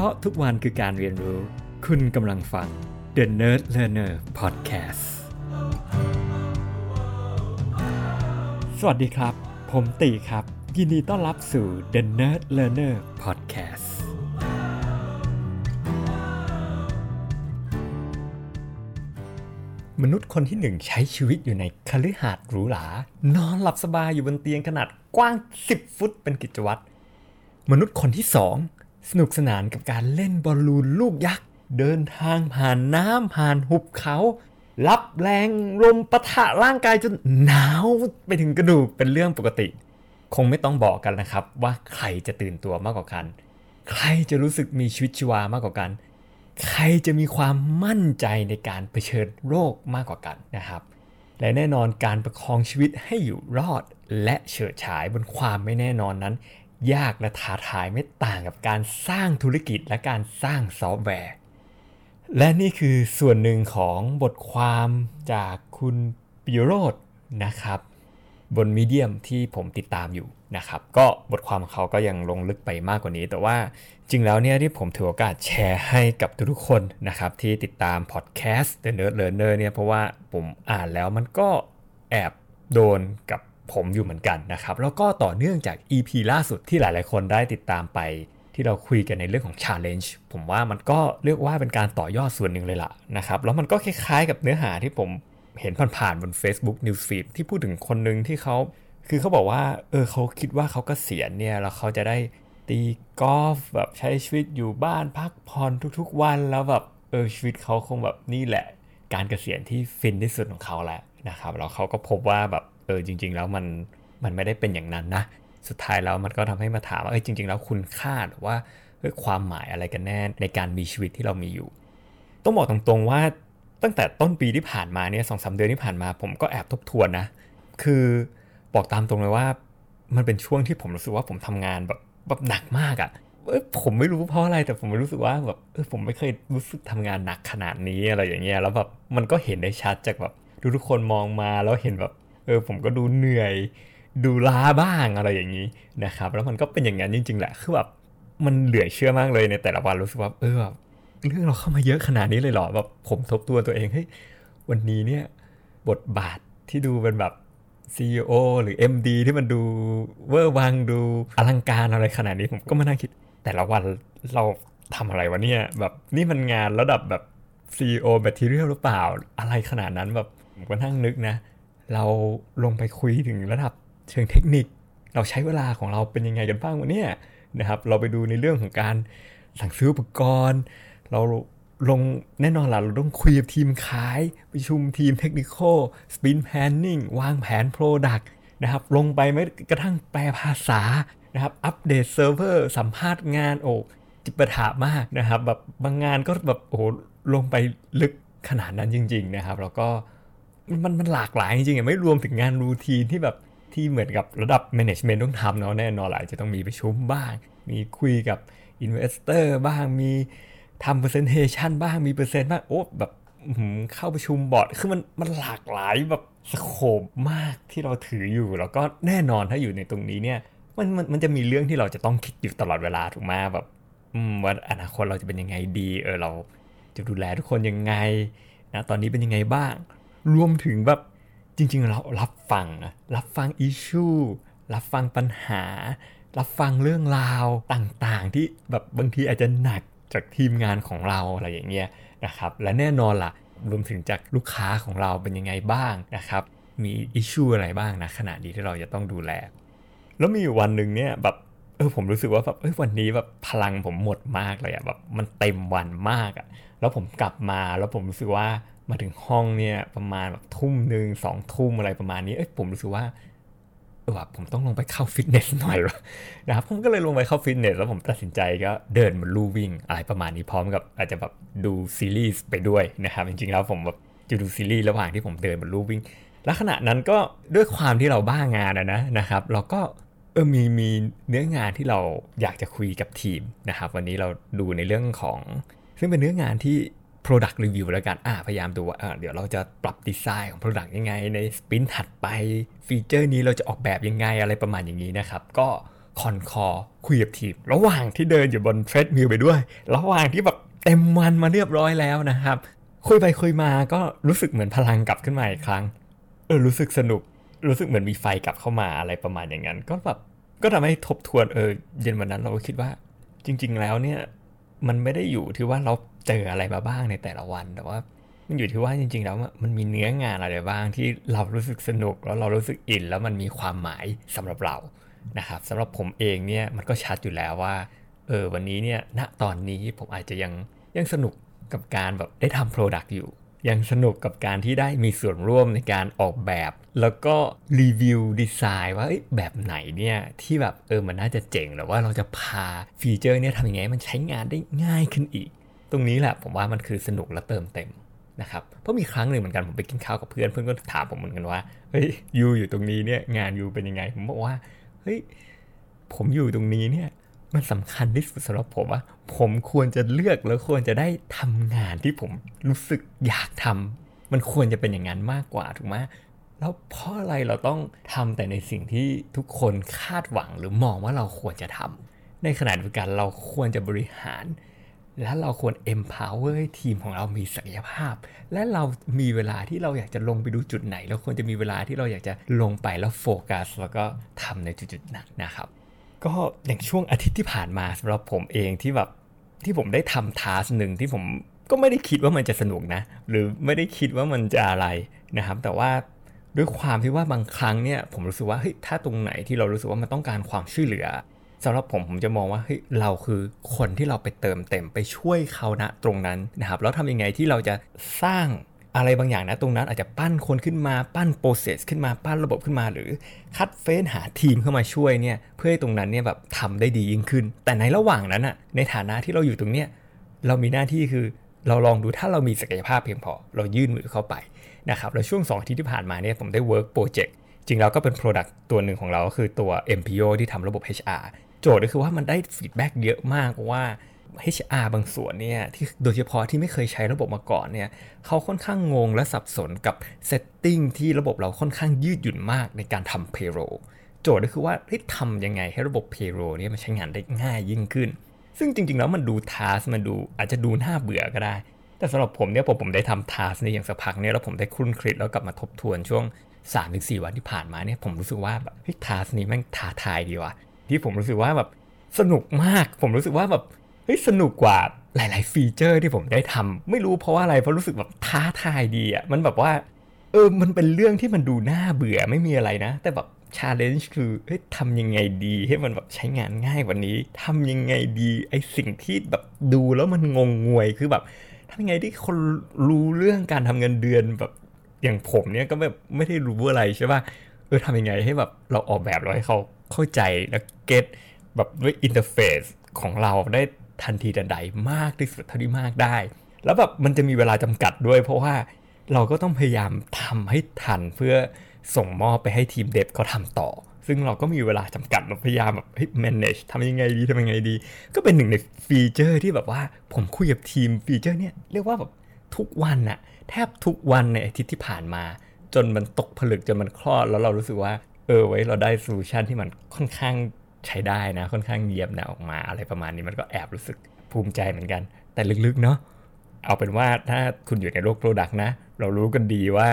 พราะทุกวันคือการเรียนรู้ คุณกำลังฟัง The Nerd Learner Podcast สวัสดีครับ ผมตีครับ ยินดีต้อนรับสู่ The Nerd Learner Podcast มนุษย์คนที่หนึ่งใช้ชีวิตอยู่ในคฤหาสน์หรูหรานอนหลับสบายอยู่บนเตียงขนาดกว้าง 10 ฟุตเป็นกิจวัตร มนุษย์คนที่สอง สนุกสนานกับการเล่นบอลลูนลูกยักษ์ เดินทางผ่านน้ำผ่านหุบเขา รับแรงลมปะทะร่างกายจนหนาวไปถึงกระดูกเป็นเรื่องปกติ คงไม่ต้องบอกกันนะครับ ว่าใครจะตื่นตัวมากกว่ากัน ใครจะรู้สึกมีชีวิตชีวามากกว่ากัน ใครจะมีความมั่นใจในการเผชิญโรคมากกว่ากันนะครับ และแน่นอนการประคองชีวิตให้อยู่รอด และเฉิดฉายบนความไม่แน่นอนนั้น ยากและท้าทายไม่ต่างกับการสร้างธุรกิจและการสร้างซอฟต์แวร์ และนี่คือส่วนหนึ่งของบทความจากคุณปิยโรธนะครับ บน Medium ที่ผมติดตามอยู่นะครับ ก็บทความของเขาก็ยังลงลึกไปมากกว่านี้ แต่ว่าจริงแล้วเนี่ยที่ผมถือโอกาสแชร์ให้กับทุกๆคนนะครับ ที่ติดตามพอดแคสต์ The Nerd Learner เนี่ยเพราะว่าผมอ่านแล้วมันก็แอบโดนกับ ผมอยู่เหมือนกันนะครับ แล้วก็ต่อเนื่องจาก EP ล่าสุดที่หลายๆ คนได้ติดตามไป ที่เราคุยกันในเรื่องของ Challenge ผมว่ามันก็เรียกว่าเป็นการต่อยอดส่วนหนึ่งเลยล่ะนะครับ แล้วมันก็คล้ายๆ กับเนื้อหาที่ผมเห็นผ่านๆบน Facebook Newsfeed ที่พูดถึงคนหนึ่งที่เขาคือเขาบอกว่า เออเขาคิดว่าเขากเกษียณเนี่ย แล้วเขาจะได้ตีกอล์ฟแบบใช้ชีวิตอยู่บ้านพักผ่อนทุกๆวันแล้วแบบเออชีวิตเขาคงแบบนี่แหละ การเกษียณที่ฟินที่สุดของเขาแหละนะครับแล้วเขาก็พบว่าแบบ เออจริง ๆ แล้วมันมันไม่ได้เป็นอย่างนั้นนะ สุดท้ายแล้วมันก็ทำให้มาถามว่าเออจริง ๆ แล้วคุณค่าหรือว่าเออความหมายอะไรกันแน่ในการมีชีวิตที่เรามีอยู่ ต้องบอกตรงๆว่าตั้งแต่ต้นปีที่ผ่านมาเนี่ยสองสาเดือนที่ผ่านมา ผมก็แอบทบทวนนะ คือบอกตามตรงเลยว่า มันเป็นช่วงที่ผมรู้สึกว่าผมทำงานแบบแบบหนักมากอะ่ะเอยผมไม่รู้เพราะอะไรแต่ผมรู้สึกว่าแบบเออผมไม่เคยรู้สึกทำงานหนักขนาดนี้อะไรอย่างเงี้ยแล้วแบบมันก็เห็นได้ชัดจากแบบทุกๆคนมองมาแล้วเห็นแบบ เออผมก็ดูเหนื่อย ดูล้าบ้างอะไรอย่างนี้นะครับ แล้วมันก็เป็นอย่างนั้นจริงๆแหละคือแบบมันเหลือเชื่อมากเลยในแต่ละวันรู้สึกว่าเออแบบเรื่องเราเข้ามาเยอะขนาดนี้เลยเหรอแบบผมทบตัวตัวเองเฮ้ยวันนี้เนี่ยบทบาทที่ดูเป็นแบบ CEO หรือ MD ที่มันดูเวอร์วังดูอลังการอะไรขนาดนี้ผมก็มานั่งคิด แต่ละวันเราทำอะไรวะเนี่ยแบบนี่มันงานระดับแบบ CEO Material หรือเปล่าอะไรขนาดนั้นแบบผมก็นั่งนึกนะ เราลงไปคุยถึงระดับเชิงเทคนิค เราใช้เวลาของเราเป็นยังไงกันบ้างวะเนี่ยนะครับ เราไปดูในเรื่องของการสั่งซื้ออุปกรณ์ เราลงแน่นอนล่ะเราต้องคุยกับทีมขายประชุมทีม technical sprint planning วางแผน product นะครับ ลงไปไม่กระทั่งแปลภาษานะครับ อัปเดตเซิร์ฟเวอร์สัมภาษณ์งานโอ้จิปะถามากนะครับ แบบบางงานก็แบบโอ้ลงไปลึกขนาดนั้นจริง ๆ นะครับ แล้วก็ มันมันหลากหลายจริงๆไม่รวมถึงงาน routine ที่แบบที่เหมือนกับระดับแมネจเมนต์ต้องทำเนาะแน่นอนหลายจะต้องมีประชุมบ้าง มีคุยกับ investor บ้างมีทำ presentation บ้างมี present บ้างโอ้แบบเข้าประชุมบอร์ดคือมันมันหลากหลายแบบ scope มากที่เราถืออยู่ แล้วก็แน่นอนถ้าอยู่ในตรงนี้เนี่ยมันมันมันจะมีเรื่องที่เราจะต้องคิดอยู่ตลอดเวลาถูกไหมแบบว่าอนาคตเราจะเป็นยังไงดีเออเราจะดูแลทุกคนยังไงนะตอนนี้เป็นยังไงบ้าง รวมถึงแบบจริง ๆ เรารับฟังรับฟังอิชชูรับฟังปัญหา รับฟังเรื่องราวต่างๆ ที่แบบบางทีอาจจะหนักจากทีมงานของเราอะไรอย่างเงี้ยนะครับและแน่นอนล่ะรวมถึงจากลูกค้าของเราเป็นยังไงบ้างนะครับ มีอิชชูอะไรบ้างนะขณะนี้ที่เราจะต้องดูแล แล้วมีวันหนึ่งเนี่ยแบบเออผมรู้สึกว่าแบบเออวันนี้แบบพลังผมหมดมากเลยอะแบบมันเต็มวันมากอะแล้วผมกลับมาแล้วผมรู้สึกว่า มาถึงห้องเนี่ยประมาณแบบทุ่มหนึ่งสองทุ่มอะไรประมาณนี้เอ้ยผมรู้สึกว่าเออผมต้องลงไปเข้าฟิตเนสหน่อยวะนะครับผมก็เลยลงไปเข้าฟิตเนสแล้วผมตัดสินใจก็เดินมาลู่วิ่งอะไรประมาณนี้พร้อมกับอาจจะแบบดูซีรีส์ไปด้วยนะครับจริงๆแล้วผมแบบจะดูซีรีส์ระหว่างที่ผมเดินมาลู่วิ่งแล้วขณะนั้นก็ด้วยความที่เราบ้างานนะนะครับ เราก็เออมีมีเนื้องานที่เราอยากจะคุยกับทีมนะครับ วันนี้เราดูในเรื่องของ ซึ่งเป็นเนื้องานที่ Product Review แล้วกันอ่าพยายามดูว่าเดี๋ยวเราจะปรับดีไซน์ของ Product ยังไง ใน sprint ถัดไป feature นี้เราจะออกแบบยังไงอะไรประมาณอย่างนี้นะครับ ก็ con call คุยกับทีมระหว่างที่เดินอยู่บน treadmill ไปด้วย ระหว่างที่แบบเต็มวันมาเรียบร้อยแล้วนะครับ คุยไปคุยมาก็รู้สึกเหมือนพลังกลับขึ้นมาอีกครั้งเออรู้สึกสนุก รู้สึกเหมือนมีไฟกลับเข้ามาอะไรประมาณอย่างนั้น ก็แบบก็ทำให้ทบทวนเออเย็นวันนั้นเราก็คิดว่า จริง ๆ แล้วเนี่ย มันไม่ได้อยู่ที่ว่าเราเจออะไรมาบ้างในแต่ละวันแต่ว่ามันอยู่ที่ว่าจริง ๆ แล้วมันมีเนื้องานอะไรบ้างที่เรารู้สึกสนุกแล้วเรารู้สึกอิน แล้วมันมีความหมายสำหรับเรานะครับสำหรับผมเองเนี่ยมันก็ชัดอยู่แล้วว่าเออวันนี้เนี่ยณตอนนี้ผมอาจจะยังยังสนุกกับการแบบได้ทำโปรดักต์อยู่ ยังสนุกกับการที่ได้มีส่วนร่วมในการออกแบบ แล้วก็รีวิวดีไซน์ว่าแบบไหนเนี่ยที่แบบเออมันน่าจะเจ๋งหรือว่าเราจะพาฟีเจอร์เนี่ยทำยังไงมันใช้งานได้ง่ายขึ้นอีก ตรงนี้แหละผมว่ามันคือสนุกและเติมเต็มนะครับเพราะมีครั้งหนึ่งเหมือนกันผมไปกินข้าวกับเพื่อนเพื่อนก็ถามผมเหมือนกันว่าเฮ้ยยูอยู่ตรงนี้เนี่ยงานยูเป็นยังไง ผมบอกว่าเฮ้ยผมอยู่ตรงนี้เนี่ย มันสำคัญที่สุดสำหรับผมว่า ผมควรจะเลือกแล้วควรจะได้ทำงานที่ผมรู้สึกอยากทำมันควรจะเป็นอย่างนั้นมากกว่าถูกไหมแล้วเพราะอะไรเราต้องทำแต่ในสิ่งที่ทุกคนคาดหวังหรือมองว่าเราควรจะทำในขณะเดียวกันเราควรจะบริหาร และเราควร empower ให้ทีมของเรามีศักยภาพ และเรามีเวลาที่เราอยากจะลงไปดูจุดไหน เราควรจะมีเวลาที่เราอยากจะลงไปแล้วโฟกัสแล้วก็ทำในจุดๆนั้นนะครับ ก็อย่างช่วงอาทิตย์ที่ผ่านมาสำหรับผมเองที่แบบที่ผมได้ทำทาสหนึ่งที่ผมก็ไม่ได้คิดว่ามันจะสนุกนะ หรือไม่ได้คิดว่ามันจะอะไรนะครับ แต่ว่าด้วยความที่ว่าบางครั้งเนี่ยผมรู้สึกว่าเฮ้ยถ้าตรงไหนที่เรารู้สึกว่ามันต้องการความช่วยเหลือสำหรับผมผมจะมองว่าเฮ้ยเราคือคนที่เราไปเติมเต็มไปช่วยเขาณตรงนั้นนะครับแล้วทำยังไงที่เราจะสร้าง อะไรบางอย่างนะตรงนั้นอาจจะปั้นคนขึ้นมาปั้นโปรเซสขึ้นมาปั้นระบบขึ้นมา หรือคัดเฟ้นหาทีมเข้ามาช่วยเนี่ยเพื่อให้ตรงนั้นเนี่ยแบบทำได้ดียิ่งขึ้น แต่ในระหว่างนั้นอะในฐานะที่เราอยู่ตรงเนี้ยเรามีหน้าที่คือเราลองดูถ้าเรามีศักยภาพเพียงพอ เรายื่นมือเข้าไปนะครับแล้วช่วง2อาทิตย์ที่ผ่านมาเนี่ยผมได้ work project จริงแล้วก็เป็น product ตัวหนึ่งของเราก็คือตัว empeo ที่ทำระบบ HR โจทย์ก็คือว่ามันได้ feedback เยอะมากว่า HR บางส่วนเนี่ยที่โดยเฉพาะที่ไม่เคยใช้ระบบมาก่อนเนี่ยเขาค่อนข้างงงและสับสนกับ setting ที่ระบบเราค่อนข้างยืดหยุ่นมากในการทำ payroll โจทย์ก็คือว่าเฮ้ทำยังไงให้ระบบ payroll เนี่ยมันใช้งานได้ง่ายยิ่งขึ้น ซึ่งจริงๆแล้วมันดู task มันดูอาจจะดูน่าเบื่อก็ได้ แต่สำหรับผมเนี่ยพอผมได้ทำ task ในอย่างสักพักเนี่ยแล้วผมได้ครุ่นคิดแล้วกลับมาทบทวนช่วง3-4วันที่ผ่านมาเนี่ยผมรู้สึกว่าแบบ task นี้แม่งท้าทายดีว่ะที่ผมรู้สึกว่าแบบสนุกมาก ผมรู้สึกว่าแบบ เฮ้ยสนุกกว่าหลาย ๆ feature ที่ผมได้ทำไม่รู้เพราะว่าอะไรเพราะรู้สึกแบบท้าทายดีอะมันแบบว่าเออมันเป็นเรื่องที่มันดูน่าเบื่อไม่มีอะไรนะ แต่แบบ challenge คือเฮ้ยทำยังไงดีให้มันแบบใช้งานง่ายกว่านี้ทำยังไงดีไอสิ่งที่แบบดูแล้วมันงงงวยคือแบบทำยังไงที่คนรู้เรื่องการทำเงินเดือนแบบอย่างผมเนี่ยก็แบบไม่ได้รู้อะไรใช่ป่ะเออทำยังไงให้แบบเราออกแบบเราให้เขาเข้าใจและ get แบบด้วย interface ของเราได้ ทันทีทันใดมากที่สุดเท่าที่มากได้ แล้วแบบมันจะมีเวลาจำกัดด้วย เพราะว่าเราก็ต้องพยายามทำให้ทันเพื่อส่งมอบไปให้ทีม dev เขาทำต่อ ซึ่งเราก็มีเวลาจำกัดเราพยายามแบบเฮ้ย manage ทำยังไงดีทำยังไงดี ก็เป็นหนึ่งใน feature ที่แบบว่าผมคุยกับทีม feature เนี่ยเรียกว่าแบบทุกวันอะแทบทุกวันในอาทิตย์ที่ผ่านมา จนมันตกผลึกจนมันคลอดแล้วเรารู้สึกว่าเออไว้เราได้ solution ที่มันค่อนข้าง ใช้ได้นะ ค่อนข้างเฉียบนะออกมาอะไรประมาณนี้มันก็แอบรู้สึกภูมิใจเหมือนกัน แต่ลึกๆเนาะเอาเป็นว่าถ้าคุณอยู่ในโลก product นะ เรารู้กันดีว่า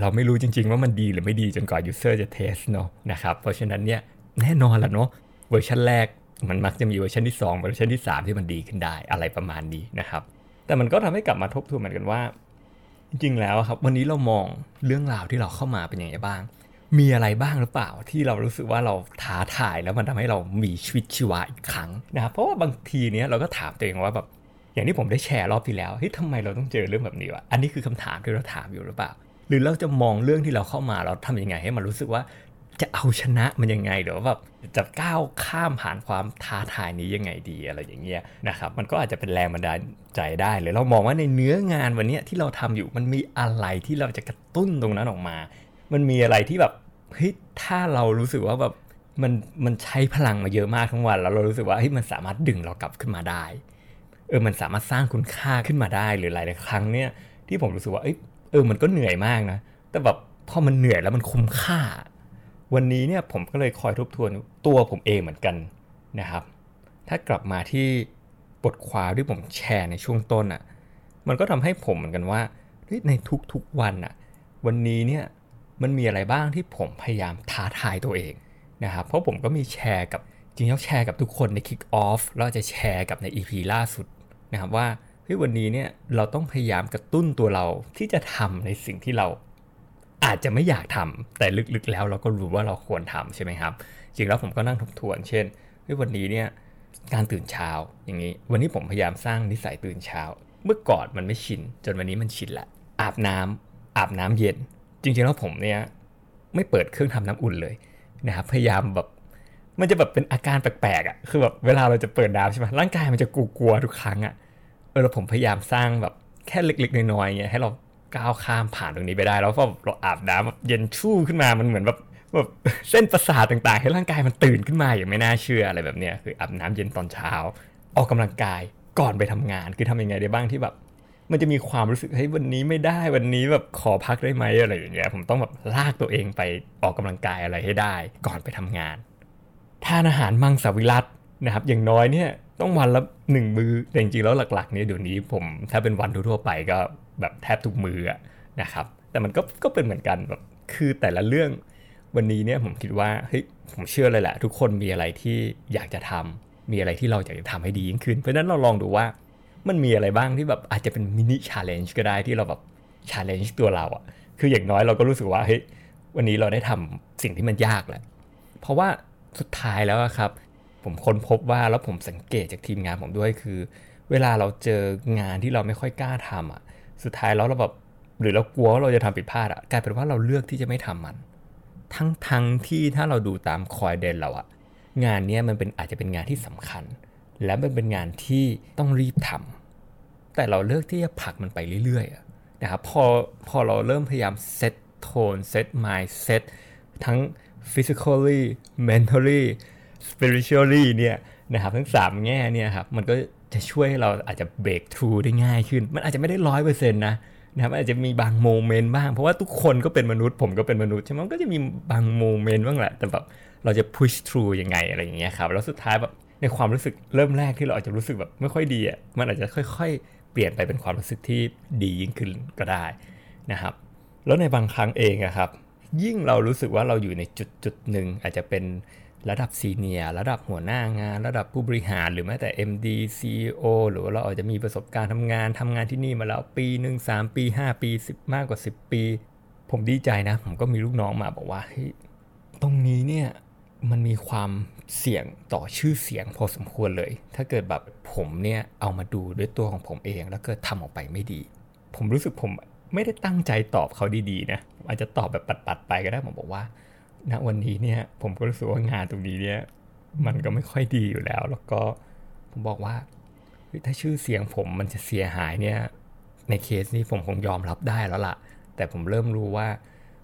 เราไม่รู้จริง ๆ ว่ามันดีหรือไม่ดีจนกว่า user จะ test เนาะนะครับเพราะฉะนั้นเนี่ยแน่นอนละเนาะเวอร์ชันแรกมันมักจะมีเวอร์ชันที่ 2 เวอร์ชันที่ 3 ที่มันดีขึ้นได้อะไรประมาณนี้นะครับ แต่มันก็ทำให้กลับมาทบทวนเหมือนกันว่า จริงๆแล้วครับ วันนี้เรามองเรื่องราวที่เราเข้ามาเป็นยังไงบ้าง มีอะไรบ้างหรือเปล่าที่เรารู้สึกว่าเราท้าทายแล้วมันทำให้เรามีชีวิตชีวาอีกครั้งนะครับเพราะว่าบางทีเนี้ยเราก็ถามตัวเองว่าแบบอย่างที่ผมได้แชร์รอบที่แล้วเฮ้ยทำไมเราต้องเจอเรื่องแบบนี้วะอันนี้คือคำถามที่เราถามอยู่หรือเปล่า หรือเราจะมองเรื่องที่เราเข้ามาเราทำยังไงให้มันรู้สึกว่าจะเอาชนะมันยังไงหรือว่าแบบจะก้าวข้ามผ่านความท้าทายนี้ยังไงดีอะไรอย่างเงี้ยนะครับมันก็อาจจะเป็นแรงบันดาลใจได้หรือเรามองว่าในเนื้องานวันนี้ที่เราทำอยู่มันมีอะไรที่เราจะกระตุ้นตรงนั้นออกมา มันมีอะไรที่แบบเฮ้ยถ้าเรารู้สึกว่าแบบมันมันใช้พลังมาเยอะมากทั้งวัน แล้วเรารู้สึกว่าเฮ้ยมันสามารถดึงเรากลับขึ้นมาได้เออมันสามารถสร้างคุณค่าขึ้นมาได้หรือหลายๆครั้งเนี่ย ที่ผมรู้สึกว่าเออเออมันก็เหนื่อยมากนะ แต่แบบพอมันเหนื่อยแล้วมันคุ้มค่า วันนี้เนี่ยผมก็เลยคอยทบทวนตัวผมเองเหมือนกันนะครับ ถ้ากลับมาที่บทความที่ผมแชร์ในช่วงต้นอะ่ะ มันก็ทำให้ผมเหมือนกันว่าในทุกๆวันอะ่ะ วันนี้เนี่ย มันมีอะไรบ้างที่ผมพยายามท้าทายตัวเองนะครับ เพราะผมก็มีแชร์กับจริงๆแชร์กับทุกคนใน Kick Off แล้วจะแชร์กับใน EP ล่าสุดนะครับว่าเฮ้ยวันนี้เนี่ยเราต้องพยายามกระตุ้นตัวเราที่จะทำในสิ่งที่เราอาจจะไม่อยากทำแต่ลึกๆแล้วเราก็รู้ว่าเราควรทำใช่ไหมครับ จริงแล้วผมก็นั่งทบทวน เช่นเฮ้ยวันนี้เนี่ยการตื่นเช้าอย่างนี้ วันนี้ผมพยายามสร้างนิสัยตื่นเช้า เมื่อก่อนมันไม่ชิน จนวันนี้มันชินละอาบน้ำอาบน้ำเย็น จริงๆแล้วผมเนี่ยไม่เปิดเครื่องทำน้ำอุ่นเลยนะครับพยายามแบบมันจะแบบเป็นอาการแปลกๆอะคือแบบเวลาเราจะเปิดน้ำใช่ไหมร่างกายมันจะกลัวๆทุกครั้งอะเออเราผมพยายามสร้างแบบแค่เล็กๆน้อยๆเงี้ยให้เราก้าวข้ามผ่านตรงนี้ไปได้ แล้วพอเราอาบน้ำแบบเย็นชู่ขึ้นมามันเหมือนแบบแบบเส้นประสาทต่างๆ ให้ร่างกายมันตื่นขึ้นมาอย่างไม่น่าเชื่ออะไรแบบเนี้ยคืออาบน้ำเย็นตอนเช้า ออกกำลังกายก่อนไปทำงานคือทำยังไงได้บ้างที่แบบ มันจะมีความรู้สึกเฮ้ยวันนี้ไม่ได้วันนี้แบบขอพักได้ไหมอะไรอย่างเงี้ยผมต้องแบบลากตัวเองไปออกกำลังกายอะไรให้ได้ ก่อนไปทำงานทานอาหารมังสวิรัตนะครับ อย่างน้อยเนี่ยต้องวันละหนึ่งมื้อแต่จริงๆแล้วหลักๆเนี่ยเดี๋ยวนี้ผมถ้าเป็นวันทั่วไปก็แบบแทบทุกมื้อนะครับ แต่มันก็ก็เป็นเหมือนกันแบบคือแต่ละเรื่องวันนี้เนี่ยผมคิดว่าเฮ้ยผมเชื่อเลยแหละ ทุกคนมีอะไรที่อยากจะทำมีอะไรที่เราอยากจะทำให้ดียิ่งขึ้น เพราะนั้นเราลองดูว่า มันมีอะไรบ้างที่แบบอาจจะเป็น mini challenge ก็ได้ที่เราแบบชาเลนจ์ตัวเราอะ่ะคืออย่างน้อยเราก็รู้สึกว่าเฮ้ยวันนี้เราได้ทำสิ่งที่มันยากแหละเพราะว่าสุดท้ายแล้วครับ ผมค้นพบว่าแล้วผมสังเกตจากทีมงานผมด้วยคือ เวลาเราเจองานที่เราไม่ค่อยกล้าทำอะ สุดท้ายแล้วเราแบบหรือเรากลัวว่าเราจะทำผิดพลาดอะกลายเป็นว่าเราเลือกที่จะไม่ทำมัน ทั้งทั้งที่ถ้าเราดูตามคอยเดนเราอะงานนี้มันเป็นอาจจะเป็นงานที่สำคัญ และมันเป็นงานที่ต้องรีบทำแต่เราเลือกที่จะผลักมันไปเรื่อยๆนะครับพอพอเราเริ่มพยายามเซตโทนเซตมายเซตทั้ง physically mentally spiritually เนี่ยนะครับทั้ง 3 แง่เนี่ยครับมันก็จะช่วยให้เราอาจจะ break through ได้ง่ายขึ้น มันอาจจะไม่ได้ร้อยเปอร์เซ็นต์นะนะครับอาจจะมีบางโมเมนต์บ้าง เพราะว่าทุกคนก็เป็นมนุษย์ผมก็เป็นมนุษย์ใช่ไหมมันก็จะมีบางโมเมนต์บ้างแหละ แต่แบบเราจะ push through ยังไงอะไรอย่างเงี้ยครับ แล้วสุดท้ายแบบ ในความรู้สึกเริ่มแรกที่เราอาจจะรู้สึกแบบไม่ค่อยดีอะมันอาจจะค่อยๆ เปลี่ยนไปเป็นความรู้สึกที่ดียิ่งขึ้นก็ได้นะครับ แล้วในบางครั้งเองอะครับ ยิ่งเรารู้สึกว่าเราอยู่ในจุดจุดหนึ่งอาจจะเป็นระดับซีเนียระดับหัวหน้างาน ระดับผู้บริหารหรือแม้แต่ MD CEO หรือว่าเราอาจจะมีประสบการณ์ทำงานทำงานที่นี่มาแล้วปีหนึ่งสามปี5ปี10มากกว่า 10 ปี ผมดีใจนะ ผมก็มีลูกน้องมาบอกว่าตรงนี้เนี่ย มันมีความเสี่ยงต่อชื่อเสียงพอสมควรเลย ถ้าเกิดแบบผมเนี่ยเอามาดูด้วยตัวของผมเอง แล้วเกิดทำออกไปไม่ดี ผมรู้สึกผมไม่ได้ตั้งใจตอบเขาดีๆนะอาจจะตอบแบบปัดๆไปก็ได้ผมบอกว่าณวันนี้เนี่ยผมก็รู้สึกว่างานตรงนี้เนี่ยมันก็ไม่ค่อยดีอยู่แล้ว แล้วก็ผมบอกว่าถ้าชื่อเสียงผมมันจะเสียหายเนี่ยในเคสนี้ผมคงยอมรับได้แล้วล่ะ แต่ผมเริ่มรู้ว่า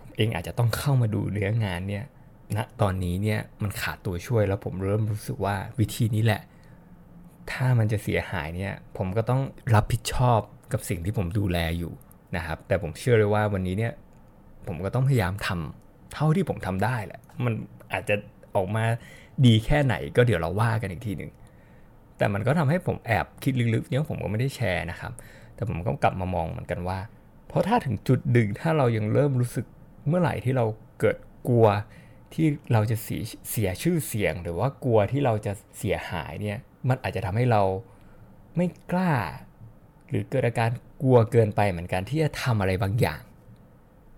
ผมเองอาจจะต้องเข้ามาดูเนื้องานเนี่ย ณตอนนี้เนี่ยมันขาดตัวช่วยแล้วผมเริ่มรู้สึกว่าวิธีนี้แหละ ถ้ามันจะเสียหายเนี่ยผมก็ต้องรับผิดชอบกับสิ่งที่ผมดูแลอยู่นะครับ แต่ผมเชื่อเลยว่าวันนี้เนี่ยผมก็ต้องพยายามทำเท่าที่ผมทำได้แหละ มันอาจจะออกมาดีแค่ไหนก็เดี๋ยวเราว่ากันอีกทีหนึ่งแต่มันก็ทำให้ผมแอบคิดลึกๆเนี่ยผมก็ไม่ได้แชร์นะครับ แต่ผมก็กลับมามองเหมือนกันว่า เพราะถ้าถึงจุดดึงถ้าเรายังเริ่มรู้สึกเมื่อไหร่ที่เราเกิดกลัว ที่เราจะเสียเสียชื่อเสียง หรือว่ากลัวที่เราจะเสียหายเนี่ยมันอาจจะทำให้เราไม่กล้า หรือเกิดอาการกลัวเกินไปเหมือนกันที่จะทำอะไรบางอย่าง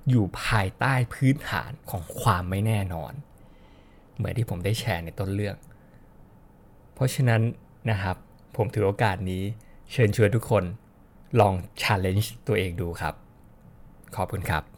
อยู่ภายใต้พื้นฐานของความไม่แน่นอน เหมือนที่ผมได้แชร์ในต้นเรื่อง เพราะฉะนั้นนะครับ ผมถือโอกาสนี้เชิญชวนทุกคนลอง challenge ตัวเองดูครับ ขอบคุณครับ